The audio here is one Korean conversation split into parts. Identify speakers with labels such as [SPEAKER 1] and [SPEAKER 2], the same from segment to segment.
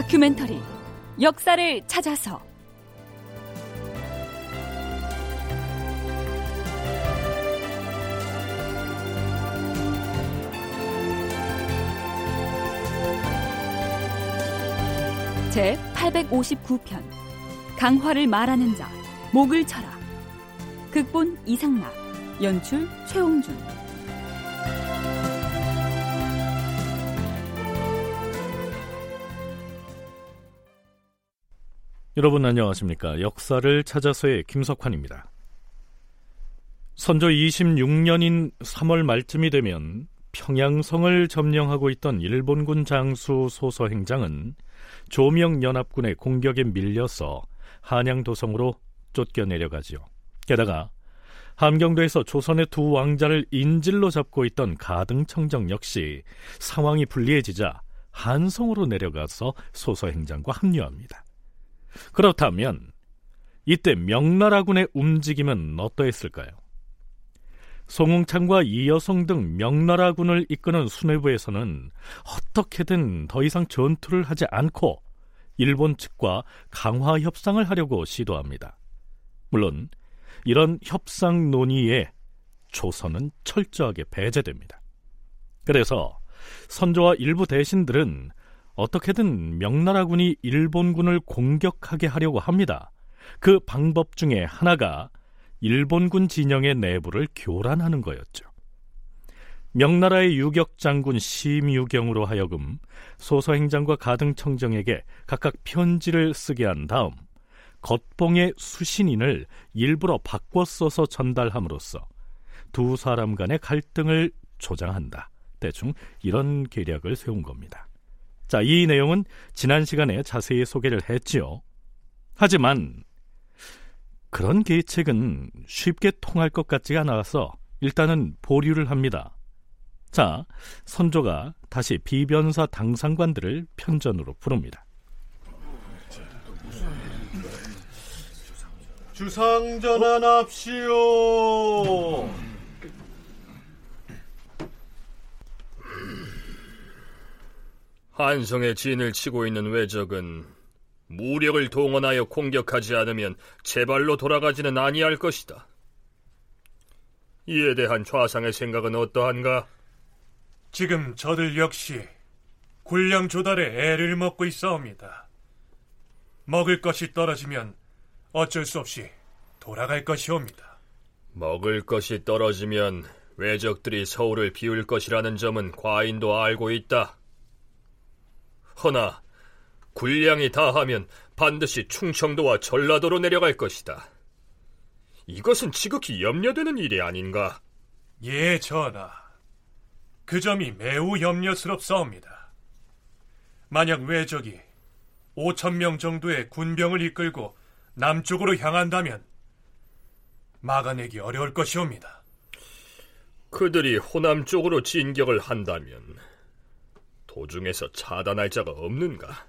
[SPEAKER 1] 다큐멘터리 역사를 찾아서. 제 859편 강화를 말하는 자 목을 쳐라. 극본 이상락 연출 최홍준
[SPEAKER 2] 여러분 안녕하십니까 역사를 찾아서의 김석환입니다 선조 26년인 3월 말쯤이 되면 평양성을 점령하고 있던 일본군 장수 소서 행장은 조명연합군의 공격에 밀려서 한양도성으로 쫓겨내려가지요. 게다가 함경도에서 조선의 두 왕자를 인질로 잡고 있던 가등청정 역시 상황이 불리해지자 한성으로 내려가서 소서 행장과 합류합니다. 그렇다면 이때 명나라군의 움직임은 어떠했을까요? 송웅창과 이여성 등 명나라군을 이끄는 수뇌부에서는 어떻게든 더 이상 전투를 하지 않고 일본 측과 강화 협상을 하려고 시도합니다. 물론 이런 협상 논의에 조선은 철저하게 배제됩니다. 그래서 선조와 일부 대신들은 어떻게든 명나라군이 일본군을 공격하게 하려고 합니다. 그 방법 중에 하나가 일본군 진영의 내부를 교란하는 거였죠. 명나라의 유격 장군 심유경으로 하여금 소서행장과 가등청정에게 각각 편지를 쓰게 한 다음 겉봉의 수신인을 일부러 바꿔 써서 전달함으로써 두 사람 간의 갈등을 조장한다. 대충 이런 계략을 세운 겁니다. 자, 이 내용은 지난 시간에 자세히 소개를 했지요. 하지만 그런 계책은 쉽게 통할 것 같지가 않아서 일단은 보류를 합니다. 자, 선조가 다시 비변사 당상관들을 편전으로 부릅니다.
[SPEAKER 3] 주상전환합시오.
[SPEAKER 4] 한성의 진을 치고 있는 왜적은 무력을 동원하여 공격하지 않으면 제발로 돌아가지는 아니할 것이다. 이에 대한 좌상의 생각은 어떠한가?
[SPEAKER 3] 지금 저들 역시 군량 조달에 애를 먹고 있사옵니다. 먹을 것이 떨어지면 어쩔 수 없이 돌아갈 것이옵니다.
[SPEAKER 4] 먹을 것이 떨어지면 왜적들이 서울을 비울 것이라는 점은 과인도 알고 있다. 허나 군량이 다하면 반드시 충청도와 전라도로 내려갈 것이다. 이것은 지극히 염려되는 일이 아닌가?
[SPEAKER 3] 예, 전하. 그 점이 매우 염려스럽사옵니다. 만약 왜적이 5천 명 정도의 군병을 이끌고 남쪽으로 향한다면 막아내기 어려울 것이옵니다.
[SPEAKER 4] 그들이 호남 쪽으로 진격을 한다면 도중에서 차단할 자가 없는가?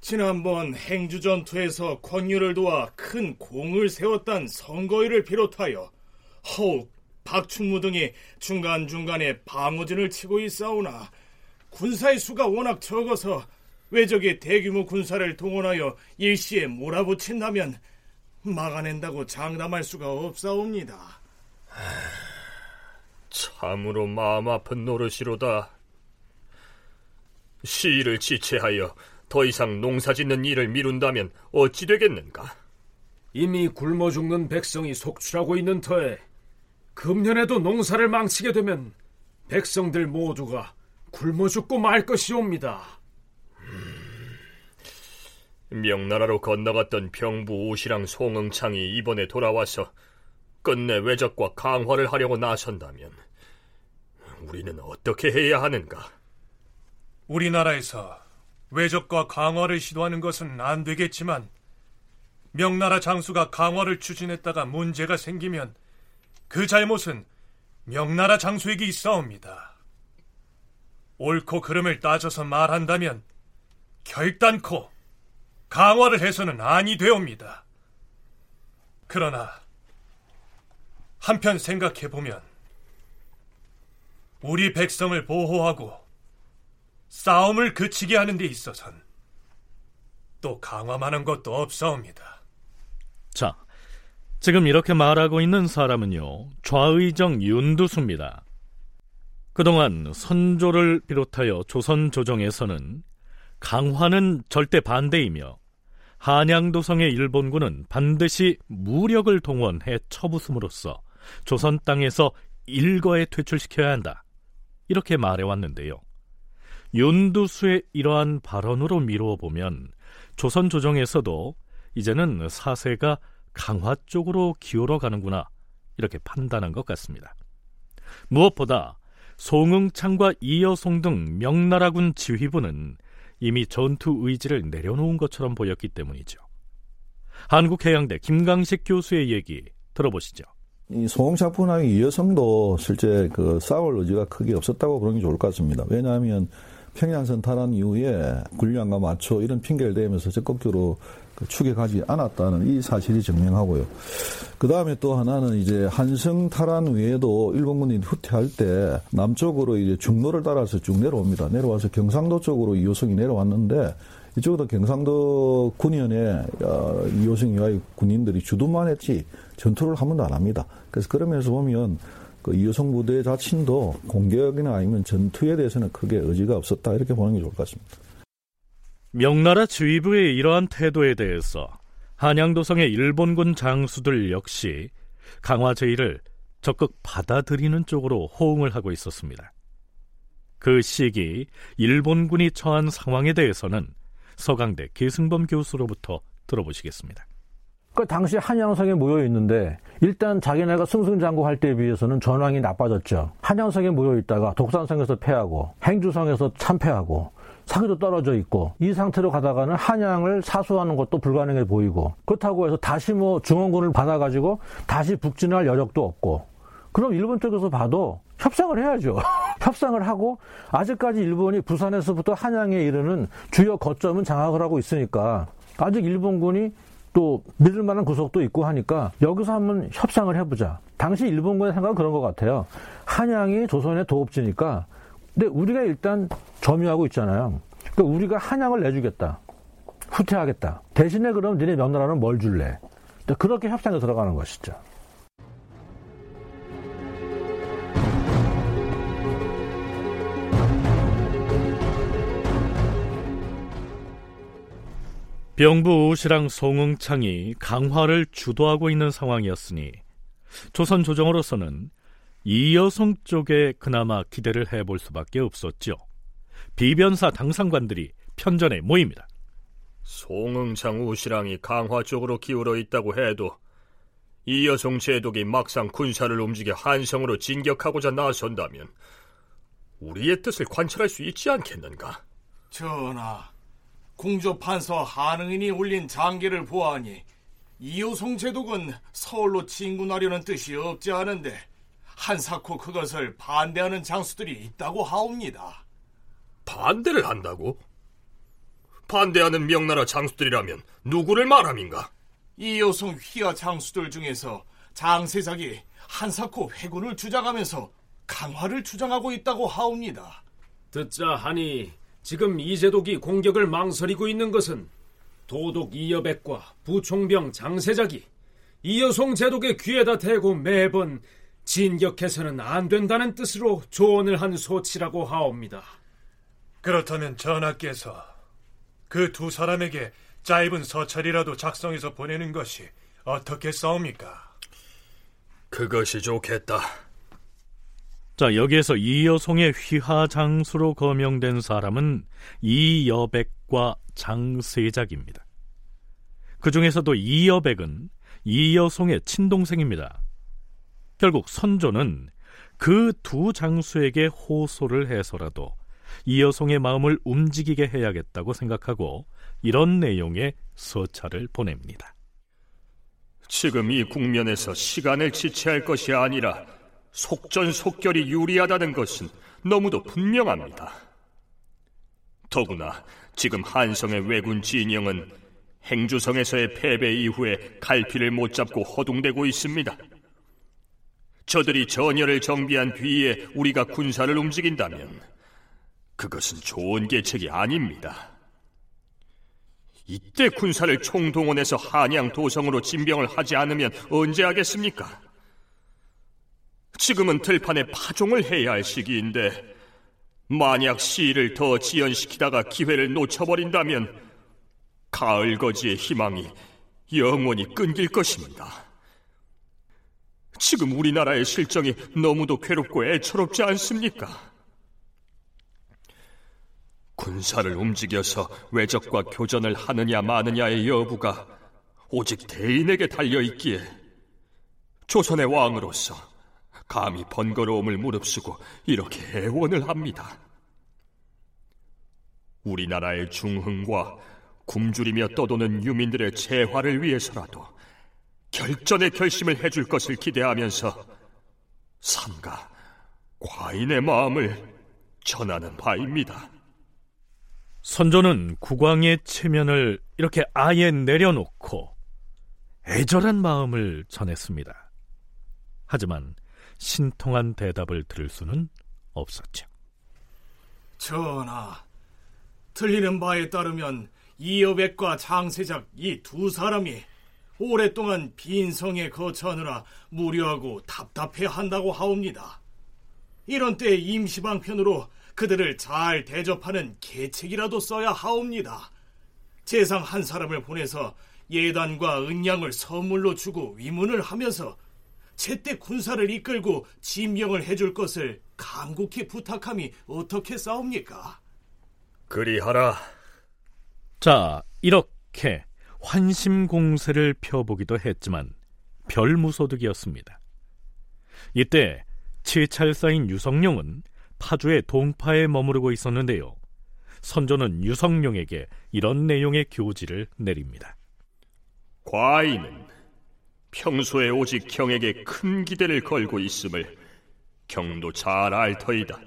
[SPEAKER 5] 지난번 행주 전투에서 권유를 도와 큰 공을 세웠던 선거위를 비롯하여 허욱, 박충무 등이 중간중간에 방어진을 치고 있사오나 군사의 수가 워낙 적어서 외적이 대규모 군사를 동원하여 일시에 몰아붙인다면 막아낸다고 장담할 수가 없사옵니다.
[SPEAKER 4] 참으로 마음 아픈 노릇이로다. 시위를 지체하여 더 이상 농사 짓는 일을 미룬다면 어찌 되겠는가?
[SPEAKER 6] 이미 굶어 죽는 백성이 속출하고 있는 터에 금년에도 농사를 망치게 되면 백성들 모두가 굶어 죽고 말 것이옵니다.
[SPEAKER 4] 음, 명나라로 건너갔던 병부 오시랑 송응창이 이번에 돌아와서 끝내 외적과 강화를 하려고 나선다면 우리는 어떻게 해야 하는가?
[SPEAKER 3] 우리나라에서 외적과 강화를 시도하는 것은 안 되겠지만 명나라 장수가 강화를 추진했다가 문제가 생기면 그 잘못은 명나라 장수에게 있어옵니다. 옳고 그름을 따져서 말한다면 결단코 강화를 해서는 아니 되옵니다. 그러나 한편 생각해보면 우리 백성을 보호하고 싸움을 그치게 하는 데 있어선 또 강화만한 것도 없사옵니다.
[SPEAKER 2] 자, 지금 이렇게 말하고 있는 사람은요, 좌의정 윤두수입니다. 그동안 선조를 비롯하여 조선 조정에서는 강화는 절대 반대이며 한양도성의 일본군은 반드시 무력을 동원해 처부숨으로써 조선 땅에서 일거에 퇴출시켜야 한다. 이렇게 말해왔는데요. 윤두수의 이러한 발언으로 미루어 보면 조선 조정에서도 이제는 사세가 강화 쪽으로 기울어 가는구나 이렇게 판단한 것 같습니다. 무엇보다 송응창과 이여송 등 명나라군 지휘부는 이미 전투 의지를 내려놓은 것처럼 보였기 때문이죠. 한국해양대 김강식 교수의 얘기 들어보시죠.
[SPEAKER 7] 이 송응창뿐 이여성도 실제 그 싸울 의지가 크게 없었다고 그런 게 좋을 것 같습니다. 왜냐하면 평양선 탈환 이후에 군량과 마초 이런 핑계를 대면서 적극적으로 그 추격하지 않았다는 이 사실이 증명하고요. 그 다음에 또 하나는 이제 한성 탈환 외에도 일본군이 후퇴할 때 남쪽으로 이제 중로를 따라서 쭉 내려옵니다. 내려와서 경상도 쪽으로 이호성이 내려왔는데 이쪽도 경상도 군현에 어, 이호성이와 군인들이 주둔만 했지 전투를 한 번도 안 합니다. 그래서 그러면서 보면 그 이호성 부대 자신도 공격이나 아니면 전투에 대해서는 크게 의지가 없었다 이렇게 보는 게 좋을 것 같습니다.
[SPEAKER 2] 명나라 지휘부의 이러한 태도에 대해서 한양도성의 일본군 장수들 역시 강화 제의를 적극 받아들이는 쪽으로 호응을 하고 있었습니다. 그 시기 일본군이 처한 상황에 대해서는 서강대 계승범 교수로부터 들어보시겠습니다.
[SPEAKER 8] 그 당시 한양성에 모여 있는데 일단 자기네가 승승장구할 때에 비해서는 전황이 나빠졌죠. 한양성에 모여 있다가 독산성에서 패하고 행주성에서 참패하고 사기도 떨어져 있고 이 상태로 가다가는 한양을 사수하는 것도 불가능해 보이고 그렇다고 해서 다시 뭐 중원군을 받아가지고 다시 북진할 여력도 없고 그럼 일본 쪽에서 봐도 협상을 해야죠. 협상을 하고 아직까지 일본이 부산에서부터 한양에 이르는 주요 거점은 장악을 하고 있으니까 아직 일본군이 또 믿을 만한 구석도 있고 하니까 여기서 한번 협상을 해보자. 당시 일본군의 생각은 그런 것 같아요. 한양이 조선의 도읍지니까 근데 우리가 일단 점유하고 있잖아요. 그러니까 우리가 한양을 내주겠다. 후퇴하겠다. 대신에 그럼 니네 명나라는 뭘 줄래? 그렇게 협상에 들어가는 것이죠.
[SPEAKER 2] 병부 오시랑 송응창이 강화를 주도하고 있는 상황이었으니 조선 조정으로서는 이여성 쪽에 그나마 기대를 해볼 수밖에 없었죠. 비변사 당상관들이 편전에 모입니다.
[SPEAKER 4] 송응창 우시랑이 강화 쪽으로 기울어 있다고 해도 이여성 제독이 막상 군사를 움직여 한성으로 진격하고자 나선다면 우리의 뜻을 관철할 수 있지 않겠는가?
[SPEAKER 5] 전하, 궁조 판서 한응인이 올린 장계를 보아하니 이호송 제독은 서울로 진군하려는 뜻이 없지 않은데 한사코 그것을 반대하는 장수들이 있다고 하옵니다.
[SPEAKER 4] 반대를 한다고? 반대하는 명나라 장수들이라면 누구를 말함인가?
[SPEAKER 5] 이호송 휘하 장수들 중에서 장세작이 한사코 회군을 주장하면서 강화를 주장하고 있다고 하옵니다.
[SPEAKER 6] 듣자 하니 지금 이제독이 공격을 망설이고 있는 것은 도독 이여백과 부총병 장세작이 이여송 제독의 귀에다 대고 매번 진격해서는 안 된다는 뜻으로 조언을 한 소치라고 하옵니다.
[SPEAKER 3] 그렇다면 전하께서 그 두 사람에게 짧은 서찰이라도 작성해서 보내는 것이 어떻게 싸웁니까?
[SPEAKER 4] 그것이 좋겠다.
[SPEAKER 2] 자, 여기에서 이여송의 휘하 장수로 거명된 사람은 이여백과 장세작입니다. 그 중에서도 이여백은 이여송의 친동생입니다. 결국 선조는 그 두 장수에게 호소를 해서라도 이여송의 마음을 움직이게 해야겠다고 생각하고 이런 내용의 서찰을 보냅니다.
[SPEAKER 4] 지금 이 국면에서 시간을 지체할 것이 아니라 속전속결이 유리하다는 것은 너무도 분명합니다. 더구나 지금 한성의 왜군 진영은 행주성에서의 패배 이후에 갈피를 못 잡고 허둥대고 있습니다. 저들이 전열을 정비한 뒤에 우리가 군사를 움직인다면 그것은 좋은 계책이 아닙니다. 이때 군사를 총동원해서 한양 도성으로 진병을 하지 않으면 언제 하겠습니까? 지금은 들판에 파종을 해야 할 시기인데 만약 시일을 더 지연시키다가 기회를 놓쳐버린다면 가을 거지의 희망이 영원히 끊길 것입니다. 지금 우리나라의 실정이 너무도 괴롭고 애처롭지 않습니까? 군사를 움직여서 외적과 교전을 하느냐 마느냐의 여부가 오직 대인에게 달려 있기에 조선의 왕으로서 감히 번거로움을 무릅쓰고 이렇게 애원을 합니다. 우리나라의 중흥과 굶주리며 떠도는 유민들의 재화를 위해서라도 결전의 결심을 해줄 것을 기대하면서 삼가 과인의 마음을 전하는 바입니다.
[SPEAKER 2] 선조는 국왕의 체면을 이렇게 아예 내려놓고 애절한 마음을 전했습니다. 하지만 신통한 대답을 들을 수는 없었죠.
[SPEAKER 5] 전하, 들리는 바에 따르면 이여백과 장세작 이 두 사람이 오랫동안 빈성에 거처하느라 무료하고 답답해한다고 하옵니다. 이런 때 임시방편으로 그들을 잘 대접하는 계책이라도 써야 하옵니다. 재상 한 사람을 보내서 예단과 은양을 선물로 주고 위문을 하면서 제때 군사를 이끌고 진명을 해줄 것을 간곡히 부탁함이 어떻게 싸웁니까?
[SPEAKER 4] 그리하라.
[SPEAKER 2] 자, 이렇게 환심 공세를 펴보기도 했지만 별 무소득이었습니다. 이때 치찰사인 유성룡은 파주의 동파에 머무르고 있었는데요. 선조는 유성룡에게 이런 내용의 교지를 내립니다.
[SPEAKER 4] 과인은 평소에 오직 경에게 큰 기대를 걸고 있음을 경도 잘 알 터이다.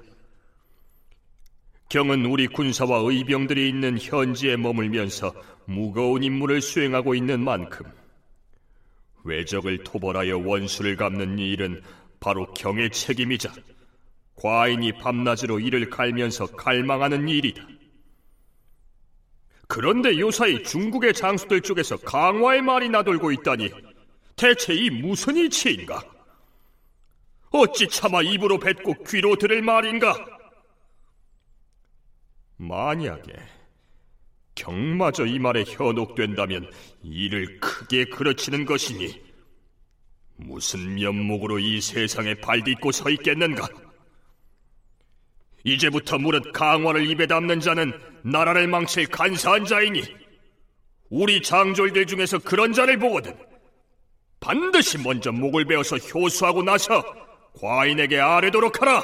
[SPEAKER 4] 경은 우리 군사와 의병들이 있는 현지에 머물면서 무거운 임무를 수행하고 있는 만큼 외적을 토벌하여 원수를 갚는 일은 바로 경의 책임이자 과인이 밤낮으로 이를 갈면서 갈망하는 일이다. 그런데 요사이 중국의 장수들 쪽에서 강화의 말이 나돌고 있다니 대체 이 무슨 이치인가? 어찌 차마 입으로 뱉고 귀로 들을 말인가? 만약에 경마저 이 말에 현혹된다면 이를 크게 그르치는 것이니 무슨 면목으로 이 세상에 발딛고 서 있겠는가? 이제부터 무릇 강화를 입에 담는 자는 나라를 망칠 간사한 자이니 우리 장졸들 중에서 그런 자를 보거든 반드시 먼저 목을 베어서 효수하고 나서 과인에게 아뢰도록 하라.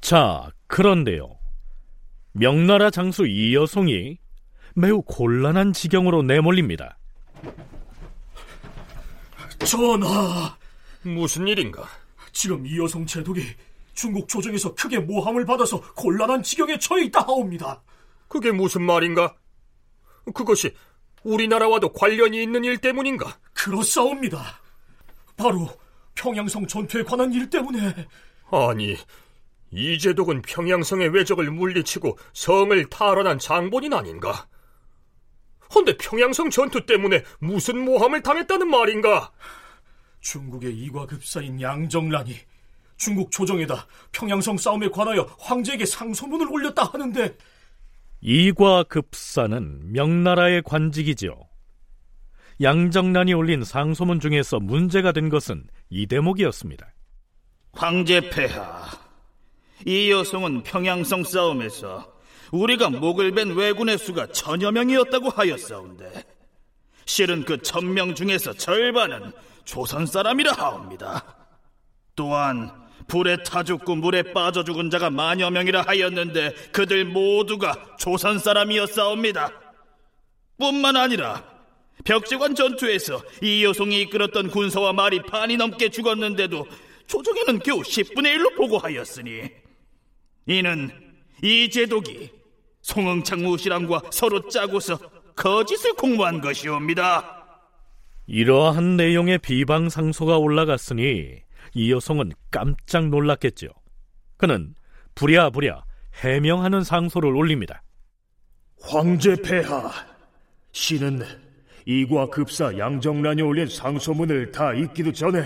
[SPEAKER 2] 자, 그런데요. 명나라 장수 이여송이 매우 곤란한 지경으로 내몰립니다.
[SPEAKER 5] 전하,
[SPEAKER 4] 무슨 일인가?
[SPEAKER 5] 지금 이여송 제독이 중국 조정에서 크게 모함을 받아서 곤란한 지경에 처해 있다 하옵니다.
[SPEAKER 4] 그게 무슨 말인가? 그것이 우리나라와도 관련이 있는 일 때문인가?
[SPEAKER 5] 그렇사옵니다. 바로 평양성 전투에 관한 일 때문에.
[SPEAKER 4] 아니, 이제독은 평양성의 외적을 물리치고 성을 탈환한 장본인 아닌가? 헌데 평양성 전투 때문에 무슨 모함을 당했다는 말인가?
[SPEAKER 5] 중국의 이과급사인 양정란이 중국 조정에다 평양성 싸움에 관하여 황제에게 상소문을 올렸다 하는데
[SPEAKER 2] 이과급사는 명나라의 관직이지요. 양정란이 올린 상소문 중에서 문제가 된 것은 이 대목이었습니다.
[SPEAKER 9] 황제 폐하, 이 여성은 평양성 싸움에서 우리가 목을 벤 왜군의 수가 천여 명이었다고 하였사온데 실은 그 천명 중에서 절반은 조선 사람이라 하옵니다. 또한 불에 타 죽고 물에 빠져 죽은 자가 만여 명이라 하였는데 그들 모두가 조선 사람이었사옵니다. 뿐만 아니라 벽제관 전투에서 이 여성이 이끌었던 군사와 말이 반이 넘게 죽었는데도 조정에는 겨우 10분의 1로 보고하였으니 이는 이 제독이 송응창 무시랑과 서로 짜고서 거짓을 공모한 것이옵니다.
[SPEAKER 2] 이러한 내용의 비방 상소가 올라갔으니 이 여성은 깜짝 놀랐겠죠. 그는 부랴부랴 해명하는 상소를 올립니다.
[SPEAKER 10] 황제 폐하, 신은 이과 급사 양정란이 올린 상소문을 다 읽기도 전에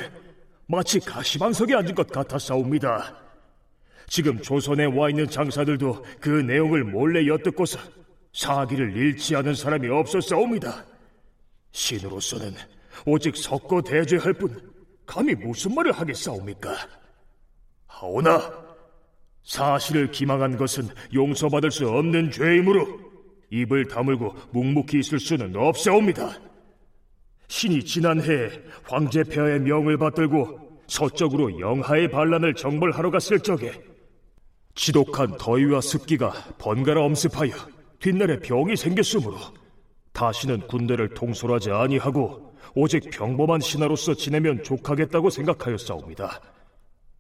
[SPEAKER 10] 마치 가시방석에 앉은 것 같았사옵니다. 지금 조선에 와 있는 장사들도 그 내용을 몰래 엿듣고서 사기를 잃지 않은 사람이 없었사옵니다. 신으로서는 오직 섞어 대죄할 뿐 감히 무슨 말을 하겠사옵니까? 하오나 사실을 기망한 것은 용서받을 수 없는 죄이므로 입을 다물고 묵묵히 있을 수는 없사옵니다. 신이 지난해 황제 폐하의 명을 받들고 서쪽으로 영하의 반란을 정벌하러 갔을 적에 지독한 더위와 습기가 번갈아 엄습하여 뒷날에 병이 생겼으므로 다시는 군대를 통솔하지 아니하고 오직 평범한 신하로서 지내면 족하겠다고 생각하였사옵니다.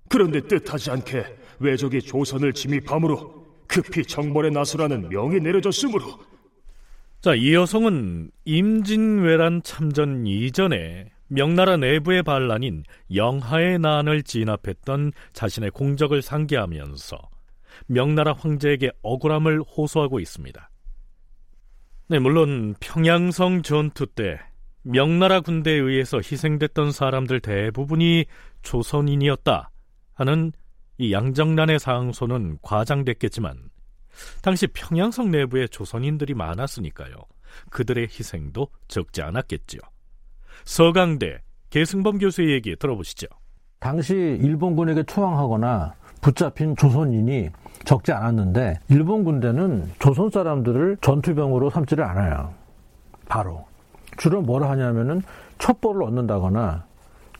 [SPEAKER 10] 그런데 뜻하지 않게 외적이 조선을 침입함으로 급히 정벌에 나서라는 명이 내려졌으므로
[SPEAKER 2] 자, 이 여성은 임진왜란 참전 이전에 명나라 내부의 반란인 영하의 난을 진압했던 자신의 공적을 상기하면서 명나라 황제에게 억울함을 호소하고 있습니다. 네, 물론 평양성 전투 때 명나라 군대에 의해서 희생됐던 사람들 대부분이 조선인이었다 하는 이 양정란의 상소는 과장됐겠지만 당시 평양성 내부에 조선인들이 많았으니까요. 그들의 희생도 적지 않았겠지요. 서강대 계승범 교수의 얘기 들어보시죠.
[SPEAKER 8] 당시 일본군에게 투항하거나 붙잡힌 조선인이 적지 않았는데 일본 군대는 조선 사람들을 전투병으로 삼지를 않아요. 바로 주로 뭘 하냐면은 첩보를 얻는다거나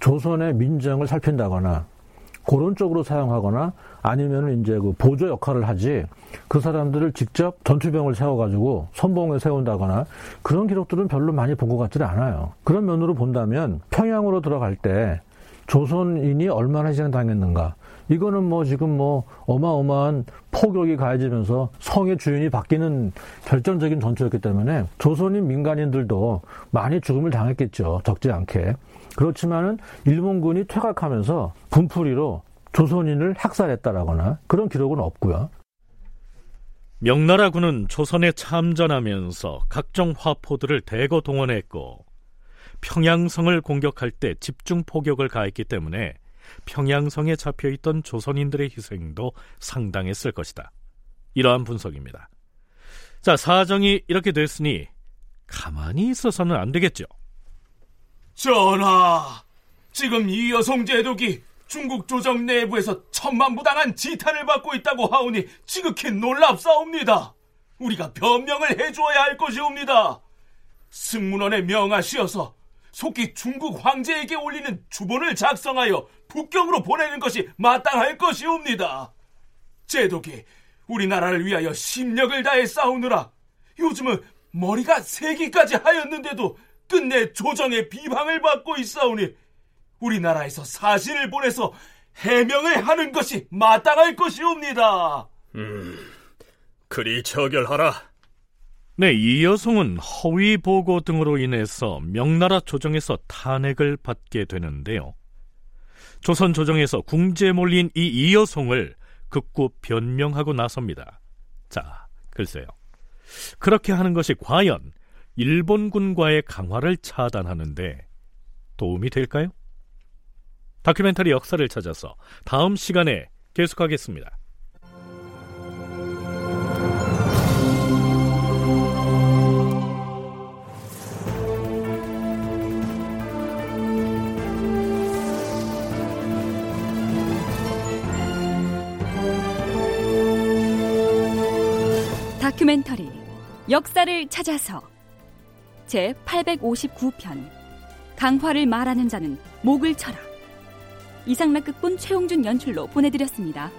[SPEAKER 8] 조선의 민정을 살핀다거나 그런 쪽으로 사용하거나 아니면 이제 그 보조 역할을 하지 그 사람들을 직접 전투병을 세워가지고 선봉에 세운다거나 그런 기록들은 별로 많이 본 것 같지는 않아요. 그런 면으로 본다면 평양으로 들어갈 때 조선인이 얼마나 희생당했는가 이거는 뭐 지금 뭐 어마어마한 폭격이 가해지면서 성의 주인이 바뀌는 결정적인 전투였기 때문에 조선인 민간인들도 많이 죽음을 당했겠죠. 적지 않게. 그렇지만은 일본군이 퇴각하면서 분풀이로 조선인을 학살했다라거나 그런 기록은 없고요.
[SPEAKER 2] 명나라군은 조선에 참전하면서 각종 화포들을 대거 동원했고 평양성을 공격할 때 집중 포격을 가했기 때문에 평양성에 잡혀 있던 조선인들의 희생도 상당했을 것이다. 이러한 분석입니다. 자, 사정이 이렇게 됐으니 가만히 있어서는 안 되겠죠.
[SPEAKER 10] 전하, 지금 이 여성 제독이 중국 조정 내부에서 천만부당한 지탄을 받고 있다고 하오니 지극히 놀랍사옵니다. 우리가 변명을 해주어야 할 것이옵니다. 승문원에 명하시어서 속히 중국 황제에게 올리는 주본을 작성하여 북경으로 보내는 것이 마땅할 것이옵니다. 제독이 우리나라를 위하여 심력을 다해 싸우느라 요즘은 머리가 세기까지 하였는데도 끝내 조정의 비방을 받고 있사오니 우리나라에서 사신을 보내서 해명을 하는 것이 마땅할 것이옵니다.
[SPEAKER 4] 음, 그리 처결하라.
[SPEAKER 2] 네, 이 여성은 허위 보고 등으로 인해서 명나라 조정에서 탄핵을 받게 되는데요. 조선 조정에서 궁지에 몰린 이 이여성을 극구 변명하고 나섭니다. 자, 글쎄요. 그렇게 하는 것이 과연 일본군과의 강화를 차단하는데 도움이 될까요? 다큐멘터리 역사를 찾아서 다음 시간에 계속하겠습니다.
[SPEAKER 1] 다큐멘터리 역사를 찾아서 제 859편 강화를 말하는 자는 목을 쳐라 이상락 극본 최홍준 연출로 보내드렸습니다.